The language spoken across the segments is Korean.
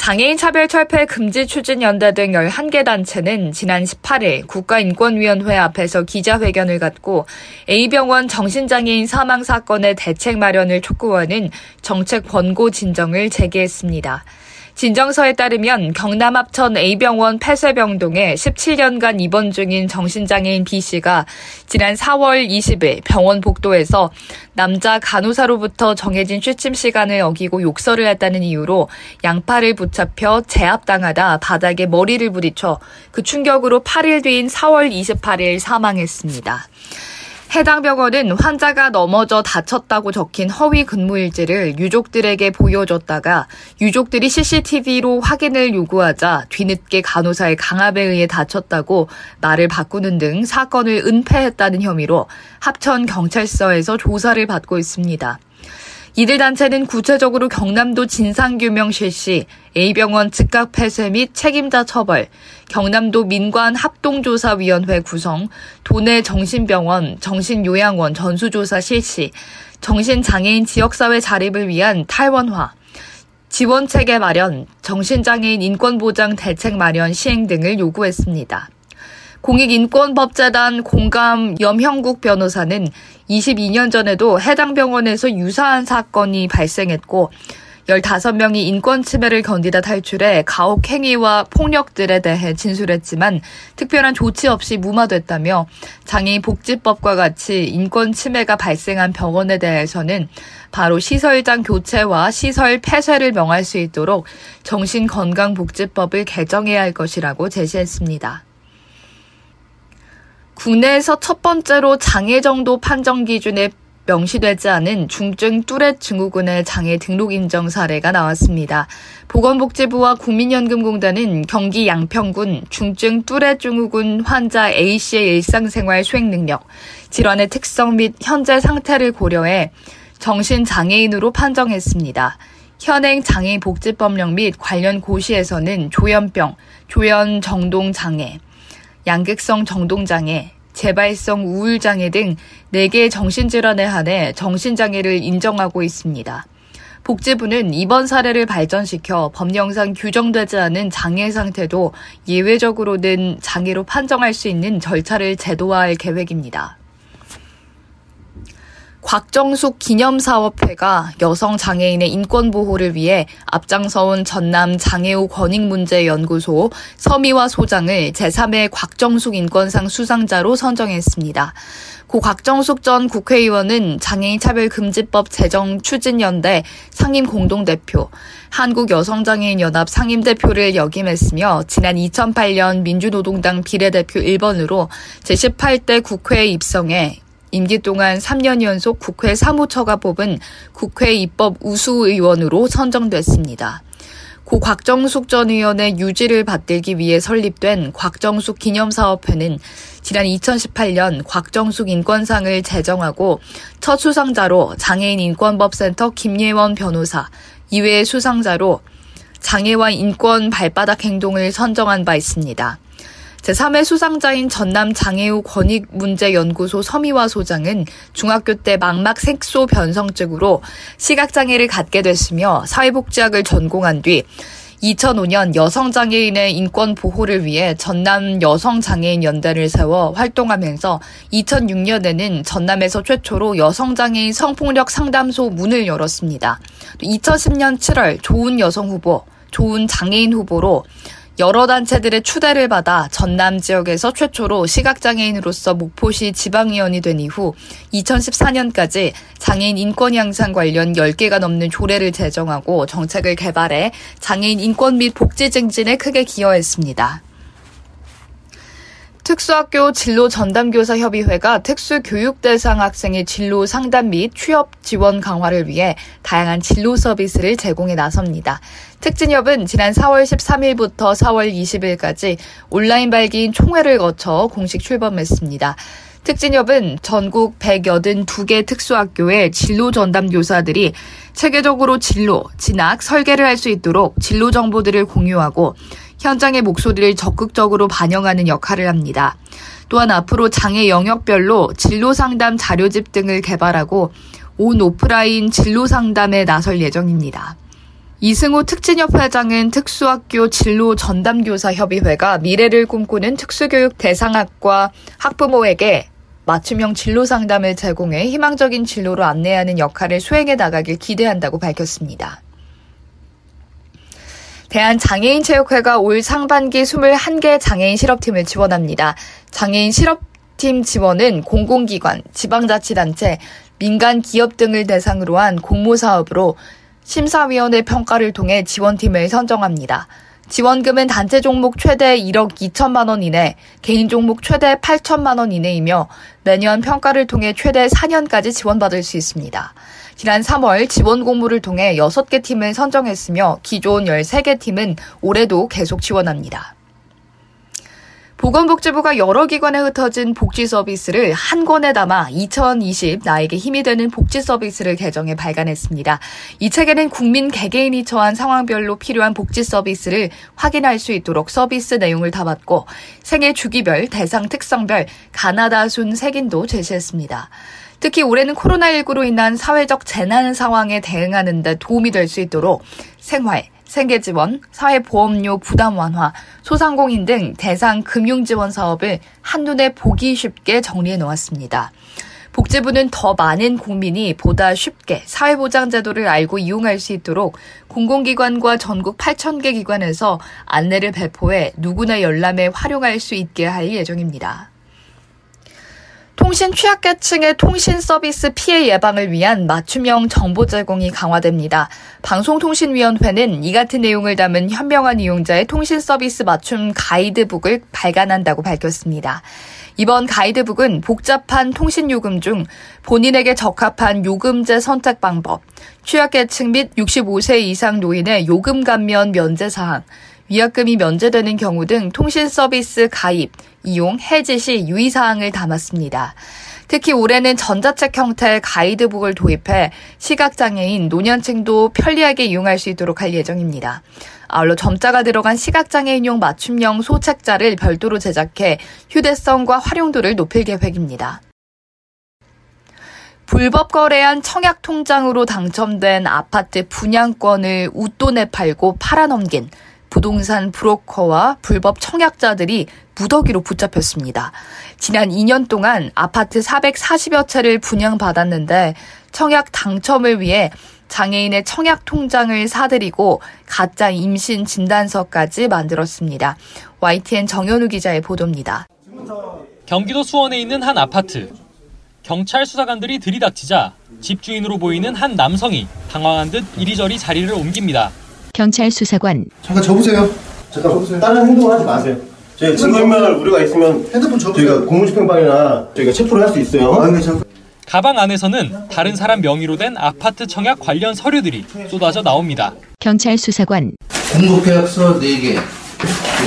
장애인 차별 철폐 금지 추진 연대 등 11개 단체는 지난 18일 국가인권위원회 앞에서 기자회견을 갖고 A병원 정신장애인 사망 사건의 대책 마련을 촉구하는 정책 권고 진정을 제기했습니다. 진정서에 따르면 경남 합천 A병원 폐쇄병동에 17년간 입원 중인 정신장애인 B씨가 지난 4월 20일 병원 복도에서 남자 간호사로부터 정해진 취침 시간을 어기고 욕설을 했다는 이유로 양팔을 붙잡혀 제압당하다 바닥에 머리를 부딪혀 그 충격으로 8일 뒤인 4월 28일 사망했습니다. 해당 병원은 환자가 넘어져 다쳤다고 적힌 허위 근무일지를 유족들에게 보여줬다가 유족들이 CCTV로 확인을 요구하자 뒤늦게 간호사의 강압에 의해 다쳤다고 말을 바꾸는 등 사건을 은폐했다는 혐의로 합천 경찰서에서 조사를 받고 있습니다. 이들 단체는 구체적으로 경남도 진상규명 실시, A병원 즉각 폐쇄 및 책임자 처벌, 경남도 민관 합동조사위원회 구성, 도내 정신병원, 정신요양원 전수조사 실시, 정신장애인 지역사회 자립을 위한 탈원화, 지원체계 마련, 정신장애인 인권보장 대책 마련 시행 등을 요구했습니다. 공익인권법재단 공감 염형국 변호사는 22년 전에도 해당 병원에서 유사한 사건이 발생했고 15명이 인권 침해를 견디다 탈출해 가혹 행위와 폭력들에 대해 진술했지만 특별한 조치 없이 무마됐다며 장애인 복지법과 같이 인권 침해가 발생한 병원에 대해서는 바로 시설장 교체와 시설 폐쇄를 명할 수 있도록 정신건강복지법을 개정해야 할 것이라고 제시했습니다. 국내에서 첫 번째로 장애 정도 판정 기준에 명시되지 않은 중증 뚜렛 증후군의 장애 등록 인정 사례가 나왔습니다. 보건복지부와 국민연금공단은 경기 양평군 중증 뚜렛 증후군 환자 A씨의 일상생활 수행 능력, 질환의 특성 및 현재 상태를 고려해 정신장애인으로 판정했습니다. 현행 장애인 복지법령 및 관련 고시에서는 조현병, 조현 정동장애, 양극성 정동장애, 재발성 우울장애 등 4개의 정신질환에 한해 정신장애를 인정하고 있습니다. 복지부는 이번 사례를 발전시켜 법령상 규정되지 않은 장애 상태도 예외적으로는 장애로 판정할 수 있는 절차를 제도화할 계획입니다. 곽정숙 기념사업회가 여성 장애인의 인권 보호를 위해 앞장서온 전남 장애우 권익문제연구소 서미화 소장을 제3회 곽정숙 인권상 수상자로 선정했습니다. 고 곽정숙 전 국회의원은 장애인 차별금지법 제정 추진연대 상임 공동대표, 한국여성장애인연합 상임대표를 역임했으며 지난 2008년 민주노동당 비례대표 1번으로 제18대 국회에 입성해 임기 동안 3년 연속 국회 사무처가 뽑은 국회 입법 우수 의원으로 선정됐습니다. 고 곽정숙 전 의원의 유지를 받들기 위해 설립된 곽정숙 기념사업회는 지난 2018년 곽정숙 인권상을 제정하고 첫 수상자로 장애인 인권법센터 김예원 변호사, 이외의 수상자로 장애와 인권 발바닥 행동을 선정한 바 있습니다. 제3회 수상자인 전남 장애우 권익문제연구소 서미화 소장은 중학교 때 망막 색소 변성증으로 시각장애를 갖게 됐으며 사회복지학을 전공한 뒤 2005년 여성장애인의 인권 보호를 위해 전남 여성장애인 연대를 세워 활동하면서 2006년에는 전남에서 최초로 여성장애인 성폭력 상담소 문을 열었습니다. 2010년 7월 좋은 여성 후보, 좋은 장애인 후보로 여러 단체들의 추대를 받아 전남 지역에서 최초로 시각장애인으로서 목포시 지방위원이 된 이후 2014년까지 장애인 인권 향상 관련 10개가 넘는 조례를 제정하고 정책을 개발해 장애인 인권 및 복지 증진에 크게 기여했습니다. 특수학교 진로 전담교사 협의회가 특수교육 대상 학생의 진로 상담 및 취업 지원 강화를 위해 다양한 진로 서비스를 제공해 나섭니다. 특진협은 지난 4월 13일부터 4월 20일까지 온라인 발기인 총회를 거쳐 공식 출범했습니다. 특진협은 전국 182개 특수학교의 진로 전담 교사들이 체계적으로 진로, 진학, 설계를 할 수 있도록 진로 정보들을 공유하고 현장의 목소리를 적극적으로 반영하는 역할을 합니다. 또한 앞으로 장애 영역별로 진로 상담 자료집 등을 개발하고 온 오프라인 진로 상담에 나설 예정입니다. 이승호 특진협 회장은 특수학교 진로 전담교사 협의회가 미래를 꿈꾸는 특수교육 대상학과 학부모에게 맞춤형 진로 상담을 제공해 희망적인 진로로 안내하는 역할을 수행해 나가길 기대한다고 밝혔습니다. 대한장애인체육회가 올 상반기 21개 장애인 실업팀을 지원합니다. 장애인 실업팀 지원은 공공기관, 지방자치단체, 민간 기업 등을 대상으로 한 공모사업으로 심사위원회 평가를 통해 지원팀을 선정합니다. 지원금은 단체 종목 최대 1억 2천만 원 이내, 개인 종목 최대 8천만 원 이내이며 매년 평가를 통해 최대 4년까지 지원받을 수 있습니다. 지난 3월 지원 공모를 통해 6개 팀을 선정했으며 기존 13개 팀은 올해도 계속 지원합니다. 보건복지부가 여러 기관에 흩어진 복지 서비스를 한 권에 담아 2020 나에게 힘이 되는 복지 서비스를 개정해 발간했습니다. 이 책에는 국민 개개인이 처한 상황별로 필요한 복지 서비스를 확인할 수 있도록 서비스 내용을 담았고 생애 주기별, 대상 특성별, 가나다 순 색인도 제시했습니다. 특히 올해는 코로나19로 인한 사회적 재난 상황에 대응하는 데 도움이 될 수 있도록 생활, 생계 지원, 사회 보험료 부담 완화, 소상공인 등 대상 금융 지원 사업을 한눈에 보기 쉽게 정리해 놓았습니다. 복지부는 더 많은 국민이 보다 쉽게 사회보장제도를 알고 이용할 수 있도록 공공기관과 전국 8,000개 기관에서 안내를 배포해 누구나 열람에 활용할 수 있게 할 예정입니다. 통신 취약계층의 통신 서비스 피해 예방을 위한 맞춤형 정보 제공이 강화됩니다. 방송통신위원회는 이 같은 내용을 담은 현명한 이용자의 통신 서비스 맞춤 가이드북을 발간한다고 밝혔습니다. 이번 가이드북은 복잡한 통신 요금 중 본인에게 적합한 요금제 선택 방법, 취약계층 및 65세 이상 노인의 요금 감면 면제 사항, 위약금이 면제되는 경우 등 통신 서비스 가입, 이용, 해지 시 유의사항을 담았습니다. 특히 올해는 전자책 형태의 가이드북을 도입해 시각장애인, 노년층도 편리하게 이용할 수 있도록 할 예정입니다. 아울러 점자가 들어간 시각장애인용 맞춤형 소책자를 별도로 제작해 휴대성과 활용도를 높일 계획입니다. 불법 거래한 청약 통장으로 당첨된 아파트 분양권을 웃돈에 팔고 팔아넘긴 부동산 브로커와 불법 청약자들이 무더기로 붙잡혔습니다. 지난 2년 동안 아파트 440여 채를 분양받았는데 청약 당첨을 위해 장애인의 청약 통장을 사들이고 가짜 임신 진단서까지 만들었습니다. YTN 정현우 기자의 보도입니다. 경기도 수원에 있는 한 아파트. 경찰 수사관들이 들이닥치자 집주인으로 보이는 한 남성이 당황한 듯 이리저리 자리를 옮깁니다. 경찰 수사관 잠깐 접으세요. 잠깐 접으세요. 다른 행동을 하지 마세요. 저희가 증거인멸 우려가 있으면 핸드폰 접으세요. 저희가 공무집행방이나 저희가 체포를 할 수 있어요. 아, 근데 잠깐. 가방 안에서는 다른 사람 명의로 된 아파트 청약 관련 서류들이 쏟아져 나옵니다. 경찰 수사관 공급계약서 4개.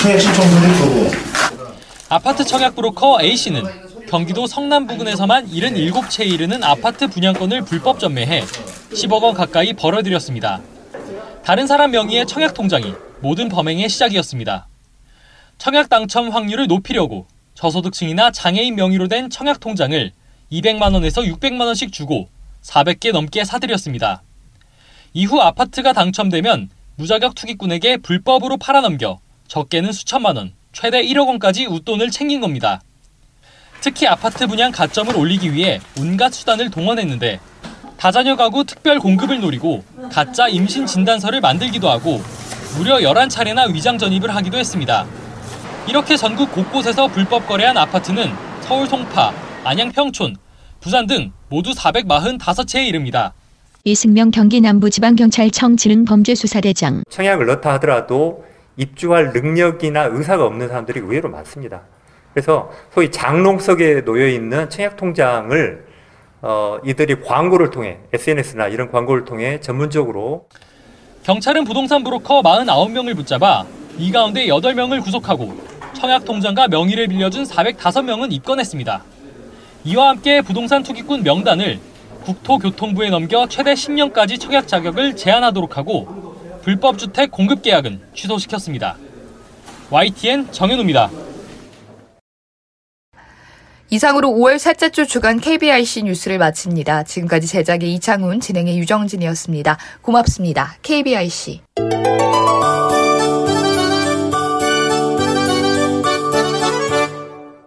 청약 신청서를 거부. 아파트 청약 브로커 A씨는 경기도 성남 부근에서만 77채에 이르는 아파트 분양권을 불법 전매해 10억 원 가까이 벌어들였습니다. 다른 사람 명의의 청약 통장이 모든 범행의 시작이었습니다. 청약 당첨 확률을 높이려고 저소득층이나 장애인 명의로 된 청약 통장을 200만 원에서 600만 원씩 주고 400개 넘게 사들였습니다. 이후 아파트가 당첨되면 무자격 투기꾼에게 불법으로 팔아넘겨 적게는 수천만 원, 최대 1억 원까지 웃돈을 챙긴 겁니다. 특히 아파트 분양 가점을 올리기 위해 온갖 수단을 동원했는데 다자녀 가구 특별 공급을 노리고 가짜 임신 진단서를 만들기도 하고 무려 11차례나 위장 전입을 하기도 했습니다. 이렇게 전국 곳곳에서 불법 거래한 아파트는 서울 송파, 안양 평촌, 부산 등 모두 445채에 이릅니다. 이승명 경기 남부지방경찰청 지능범죄수사대장 청약을 넣다 하더라도 입주할 능력이나 의사가 없는 사람들이 의외로 많습니다. 그래서 소위 장롱석에 놓여 있는 청약 통장을 어, 이들이 광고를 통해 SNS나 이런 광고를 통해 전문적으로 경찰은 부동산 브로커 49명을 붙잡아 이 가운데 8명을 구속하고 청약 통장과 명의를 빌려준 405명은 입건했습니다. 이와 함께 부동산 투기꾼 명단을 국토교통부에 넘겨 최대 10년까지 청약 자격을 제한하도록 하고 불법 주택 공급 계약은 취소시켰습니다. YTN 정현우입니다. 이상으로 5월 셋째 주 주간 KBIC 뉴스를 마칩니다. 지금까지 제작의 이창훈, 진행의 유정진이었습니다. 고맙습니다. KBIC.